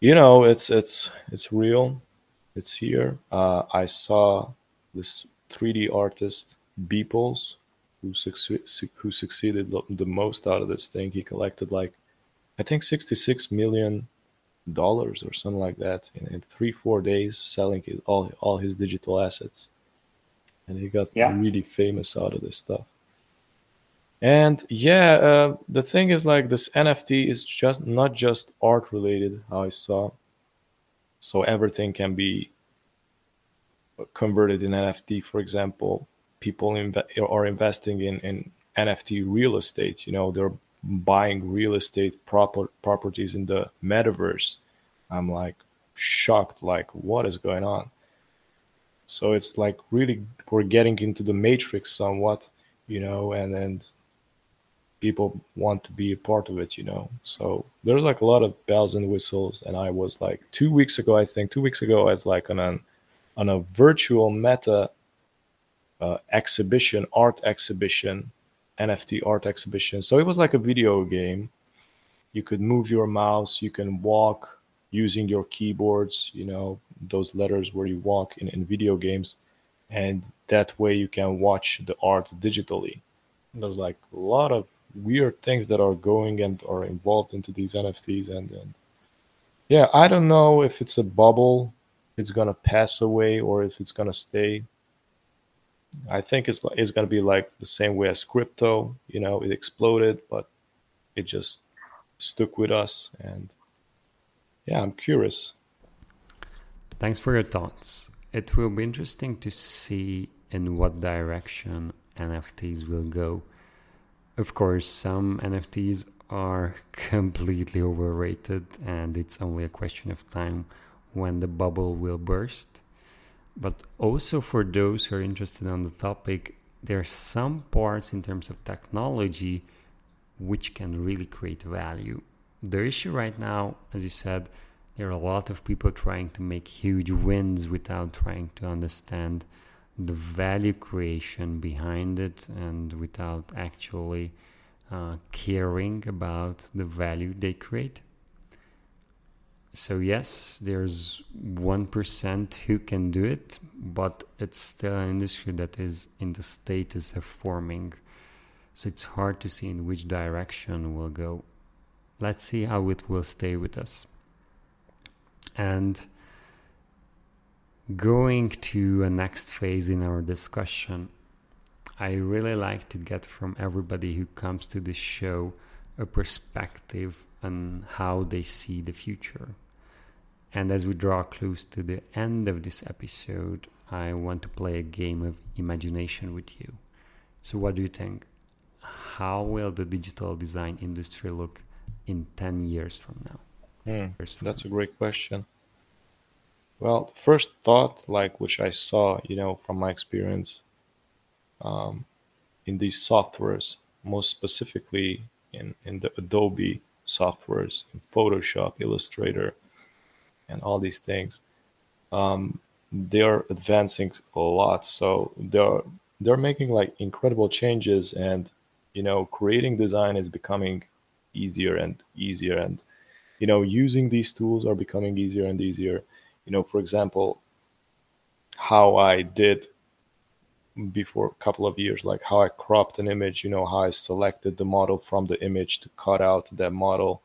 you know it's it's it's real. It's here. Uh, i saw this 3d artist beeples who, succeed, who succeeded the most out of this thing. He collected like I think 66 million dollars or something like that in, in three four days selling all all his digital assets and he got yeah. really famous out of this stuff. And yeah uh, the thing is like this nft is just not just art related how i saw. So everything can be converted in nft for example people inv- are investing in, in nft real estate you know they're buying real estate proper properties in the metaverse. I'm like shocked like what is going on so it's like really we're getting into the matrix somewhat you know and and people want to be a part of it you know so there's like a lot of bells and whistles and i was like two weeks ago i think two weeks ago i was like on an on a virtual meta uh, exhibition art exhibition NFT art exhibition. So it was like a video game. You could move your mouse, you can walk using your keyboards, you know, those letters where you walk in, in video games. And that way you can watch the art digitally. And there's like a lot of weird things that are going and are involved into these NFTs. And, and yeah, I don't know if it's a bubble, it's to pass away, or if it's to stay. I think it's it's to be like the same way as crypto. You know, it exploded, but it just stuck with us. And yeah, I'm curious.
Thanks for your thoughts. It will be interesting to see in what direction NFTs will go. Of course, some NFTs are completely overrated, and it's only a question of time when the bubble will burst. But also for those who are interested on the topic, there are some parts in terms of technology which can really create value. The issue right now, as you said, there are a lot of people trying to make huge wins without trying to understand the value creation behind it and without actually uh, caring about the value they create. So, yes, there's 1% who can do it, but it's still an industry that is in the status of forming. So, it's hard to see in which direction we'll go. Let's see how it will stay with us. And going to a next phase in our discussion, I really like to get from everybody who comes to this show a perspective on how they see the future. And as we draw close to the end of this episode, I want to play a game of imagination with you. So, what do you think? How will the digital design industry look in 10 years from now?
Hmm, that's a great question. Well, first thought, like which I saw, you know, from my experience um, in these softwares, most specifically in, in the Adobe softwares, in Photoshop, Illustrator, and all these things, um, they are advancing a lot. So they're they're making like incredible changes, and you know, creating design is becoming easier and easier, and you know, using these tools are becoming easier and easier you know, for example, how I did before a couple of years, like how I cropped an image, you know, how I selected the model from the image to cut out that model.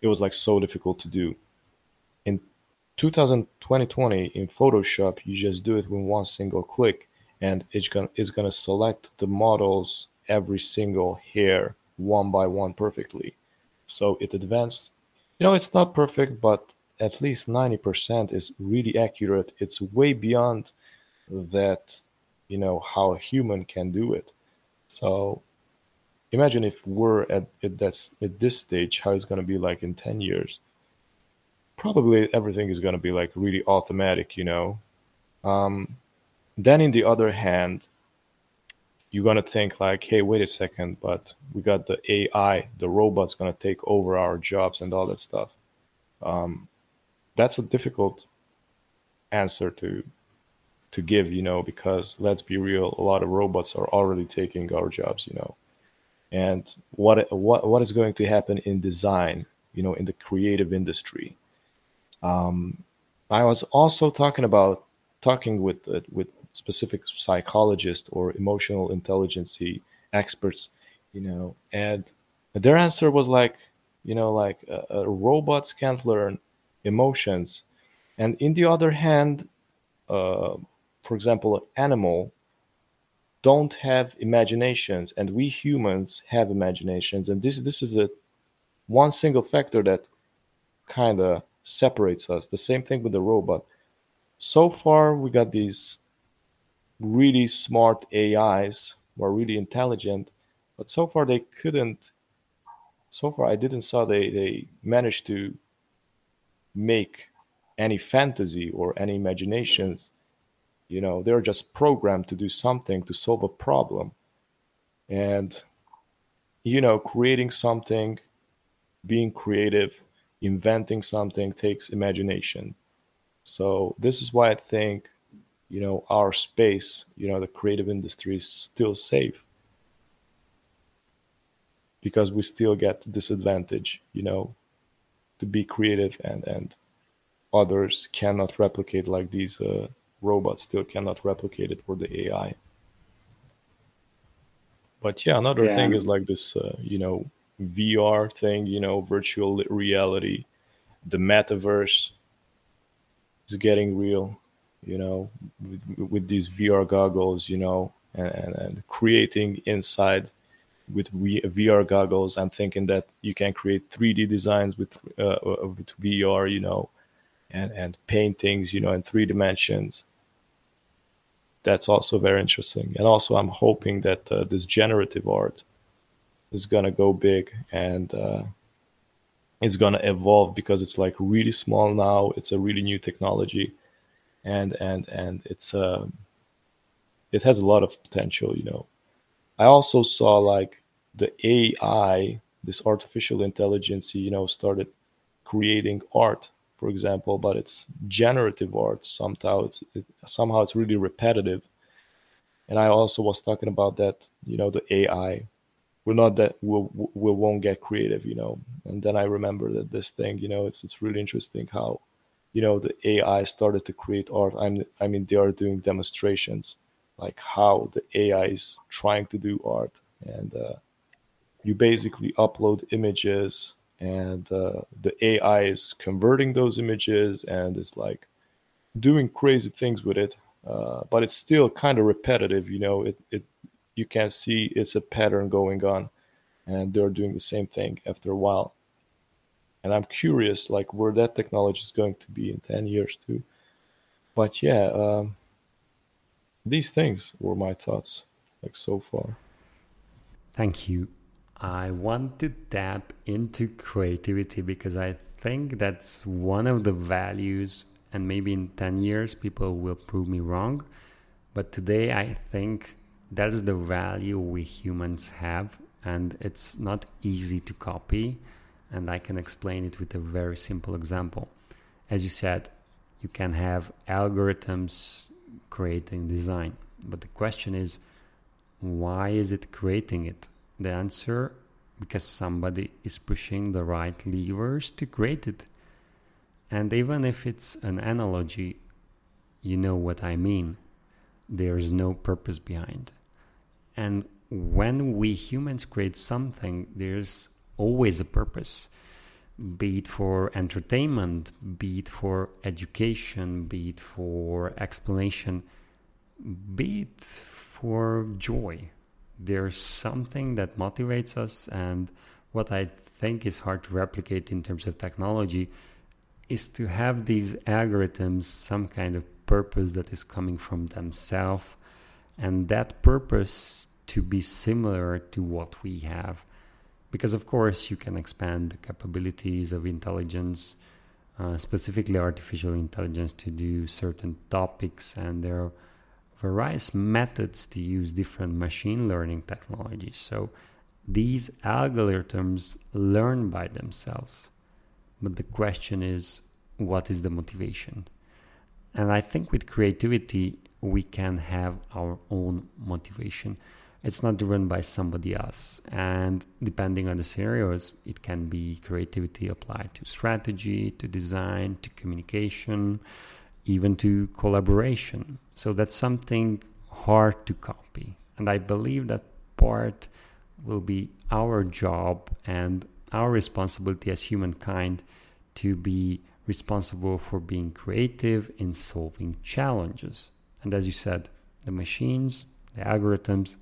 It was like so difficult to do. In 2020 in Photoshop, you just do it with one single click and it's gonna it's gonna select the models every single hair one by one perfectly. So it advanced. You know, it's not perfect, but at least 90% is really accurate. It's way beyond that, you know, how a human can do it. So imagine if we're at, at, that, at this stage, how it's going to be like in 10 years. Probably everything is going to be like really automatic, you know. Um, then, in the other hand, you're going to think like, hey, wait a second, but we got the AI, the robot's going to take over our jobs and all that stuff. Um, that's a difficult answer to to give, you know, because let's be real, a lot of robots are already taking our jobs, you know. And what what what is going to happen in design, you know, in the creative industry? Um, I was also talking about talking with uh, with specific psychologists or emotional intelligence experts, you know, and their answer was like, you know, like uh, robots can't learn emotions. And in the other hand, uh, for example, an animal don't have imaginations, and we humans have imaginations, and this this is a one single factor that kind of separates us. The same thing with the robot. So far, we got these really smart AIs were really intelligent, but so far they couldn't. So far, I didn't saw they they managed to make any fantasy or any imaginations you know they're just programmed to do something to solve a problem and you know creating something being creative inventing something takes imagination so this is why i think you know our space you know the creative industry is still safe because we still get this advantage you know to be creative and and others cannot replicate like these uh, robots still cannot replicate it for the AI. But yeah, another yeah. thing is like this, uh, you know, VR thing, you know, virtual reality, the metaverse is getting real, you know, with, with these VR goggles, you know, and, and, creating inside with VR goggles. I'm thinking that you can create 3D designs with uh, uh with VR, you know, and and paintings, you know, in three dimensions. That's also very interesting. And also, I'm hoping that uh, this generative art is gonna go big and uh, it's gonna evolve because it's like really small now. It's a really new technology, and and and it's uh, it has a lot of potential, you know. I also saw like the AI, this artificial intelligence, you know, started creating art for example, but it's generative art. Somehow it's it, somehow it's really repetitive. And I also was talking about that, you know, the AI. We're not that we we won't get creative, you know. And then I remember that this thing, you know, it's it's really interesting how, you know, the AI started to create art. I'm I mean they are doing demonstrations, like how the AI is trying to do art, and uh, you basically upload images and uh, the AI is converting those images and it's like doing crazy things with it. Uh, but it's still kind of repetitive, you know. It it you can see it's a pattern going on, and they're doing the same thing after a while. And I'm curious, like where that technology is going to be in ten years too. But yeah, um, these things were my thoughts, like so far.
Thank you. I want to tap into creativity because I think that's one of the values, and maybe in 10 years people will prove me wrong. But today I think that's the value we humans have, and it's not easy to copy. And I can explain it with a very simple example. As you said, you can have algorithms creating design, but the question is, why is it creating it? the answer because somebody is pushing the right levers to create it. And even if it's an analogy, you know what I mean. There's no purpose behind. And when we humans create something, there's always a purpose, be it for entertainment, be it for education, be it for explanation, be it for joy. There's something that motivates us and what i think is hard to replicate in terms of technology is to have these algorithms some kind of purpose that is coming from themselves and that purpose to be similar to what we have because of course you can expand the capabilities of intelligence uh, specifically artificial intelligence to do certain topics and there are various methods to use different machine learning technologies. So these algorithms learn by themselves. But the question is, what is the motivation? And I think with creativity, we can have our own motivation. It's not driven by somebody else. And depending on the scenarios, it can be creativity applied to strategy, to design, to communication, even to collaboration. So that's something hard to copy. And I believe that part will be our job and our responsibility as humankind to be responsible for being creative in solving challenges. And as you said, the machines, the algorithms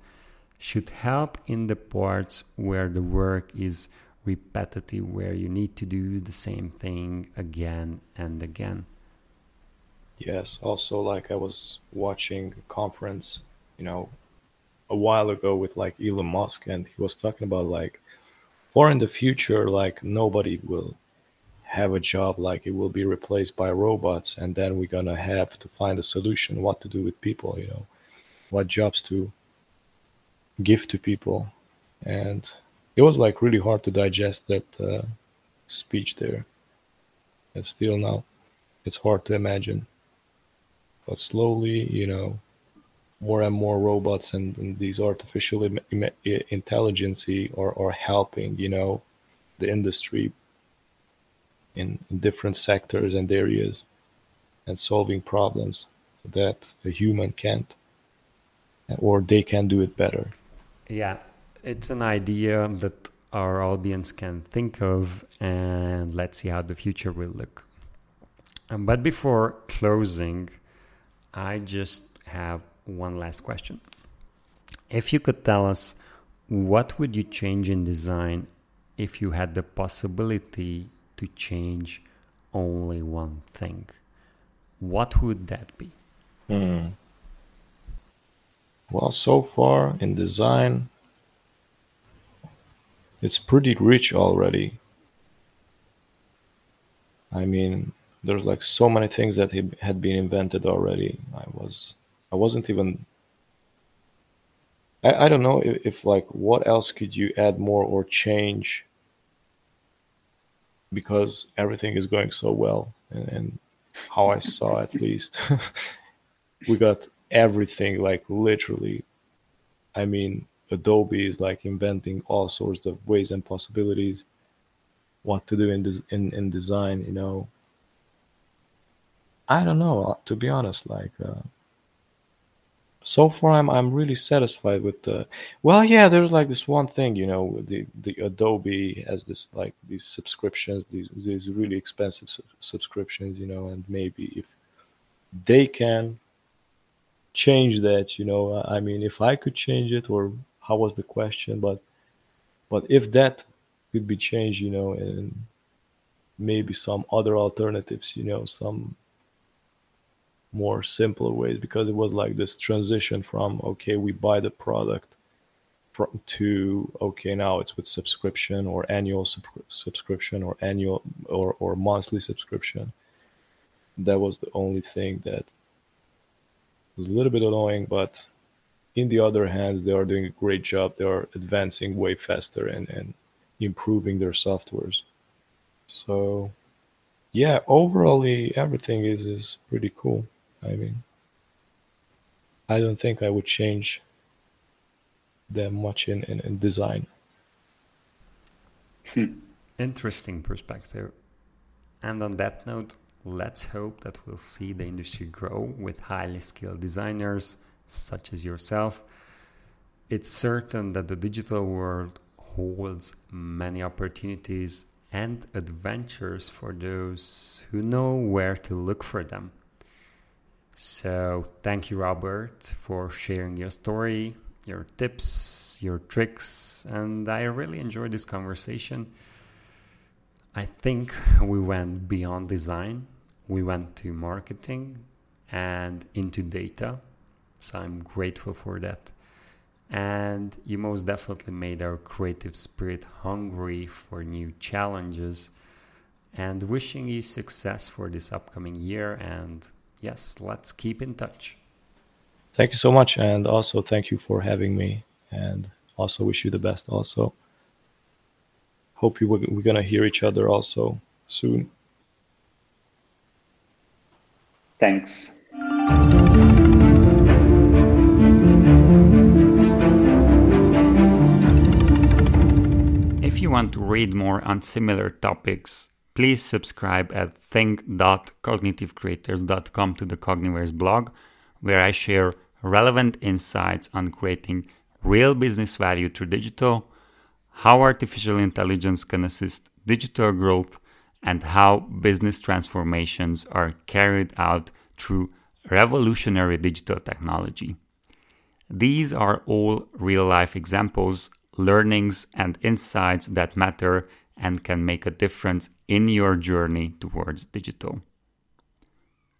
should help in the parts where the work is repetitive, where you need to do the same thing again and again.
Yes, also like I was watching a conference, you know, a while ago with like Elon Musk and he was talking about like for in the future like nobody will have a job like it will be replaced by robots and then we're to have to find a solution what to do with people, you know, what jobs to give to people and it was like really hard to digest that uh, speech there. And still now it's hard to imagine but slowly, you know, more and more robots and, and these artificial Im- Im- intelligence are, are helping, you know, the industry in, in different sectors and areas and solving problems that a human can't or they can do it better.
Yeah, it's an idea that our audience can think of, and let's see how the future will look. Um, but before closing, I just have one last question. If you could tell us what would you change in design if you had the possibility to change only one thing? What would that be?
Hmm. Well, so far in design, it's pretty rich already. I mean, there's like so many things that had been invented already. I was I wasn't even I, I don't know if, if like what else could you add more or change because everything is going so well. and, and how I saw at least. we got everything like literally. I mean, Adobe is like inventing all sorts of ways and possibilities, what to do in in in design. You know, I don't know to be honest. Like, uh, so far I'm I'm really satisfied with the. Well, yeah, there's like this one thing, you know, the the Adobe has this like these subscriptions, these these really expensive su- subscriptions, you know, and maybe if they can change that, you know, I mean, if I could change it, or how was the question? But but if that could be changed, you know, and maybe some other alternatives, you know, some more simpler ways because it was like this transition from okay we buy the product from to okay now it's with subscription or annual sub- subscription or annual or, or monthly subscription that was the only thing that was a little bit annoying but in the other hand they are doing a great job they are advancing way faster and, and improving their softwares so yeah overall everything is is pretty cool I mean, I don't think I would change that much in, in, in design.
Hmm. Interesting perspective. And on that note, let's hope that we'll see the industry grow with highly skilled designers such as yourself. It's certain that the digital world holds many opportunities and adventures for those who know where to look for them. So, thank you, Robert, for sharing your story, your tips, your tricks, and I really enjoyed this conversation. I think we went beyond design, we went to marketing and into data. So, I'm grateful for that. And you most definitely made our creative spirit hungry for new challenges. And wishing you success for this upcoming year and yes, let's keep in touch.
Thank you so much. And also, thank you for having me. And also, wish you the best. Also, hope you, we're going to hear each other also soon.
Thanks.
If you want to read more on similar topics, please subscribe at think.cognitivecreators.com to the Cogniverse blog, where I share relevant insights on creating real business value through digital, how artificial intelligence can assist digital growth, and how business transformations are carried out through revolutionary digital technology. These are all real life examples, learnings, and insights that matter and can make a difference in your journey towards digital.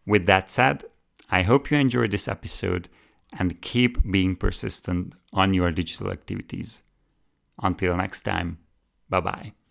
With that said, I hope you enjoyed this episode and keep being persistent on your digital activities. Until next time, bye bye.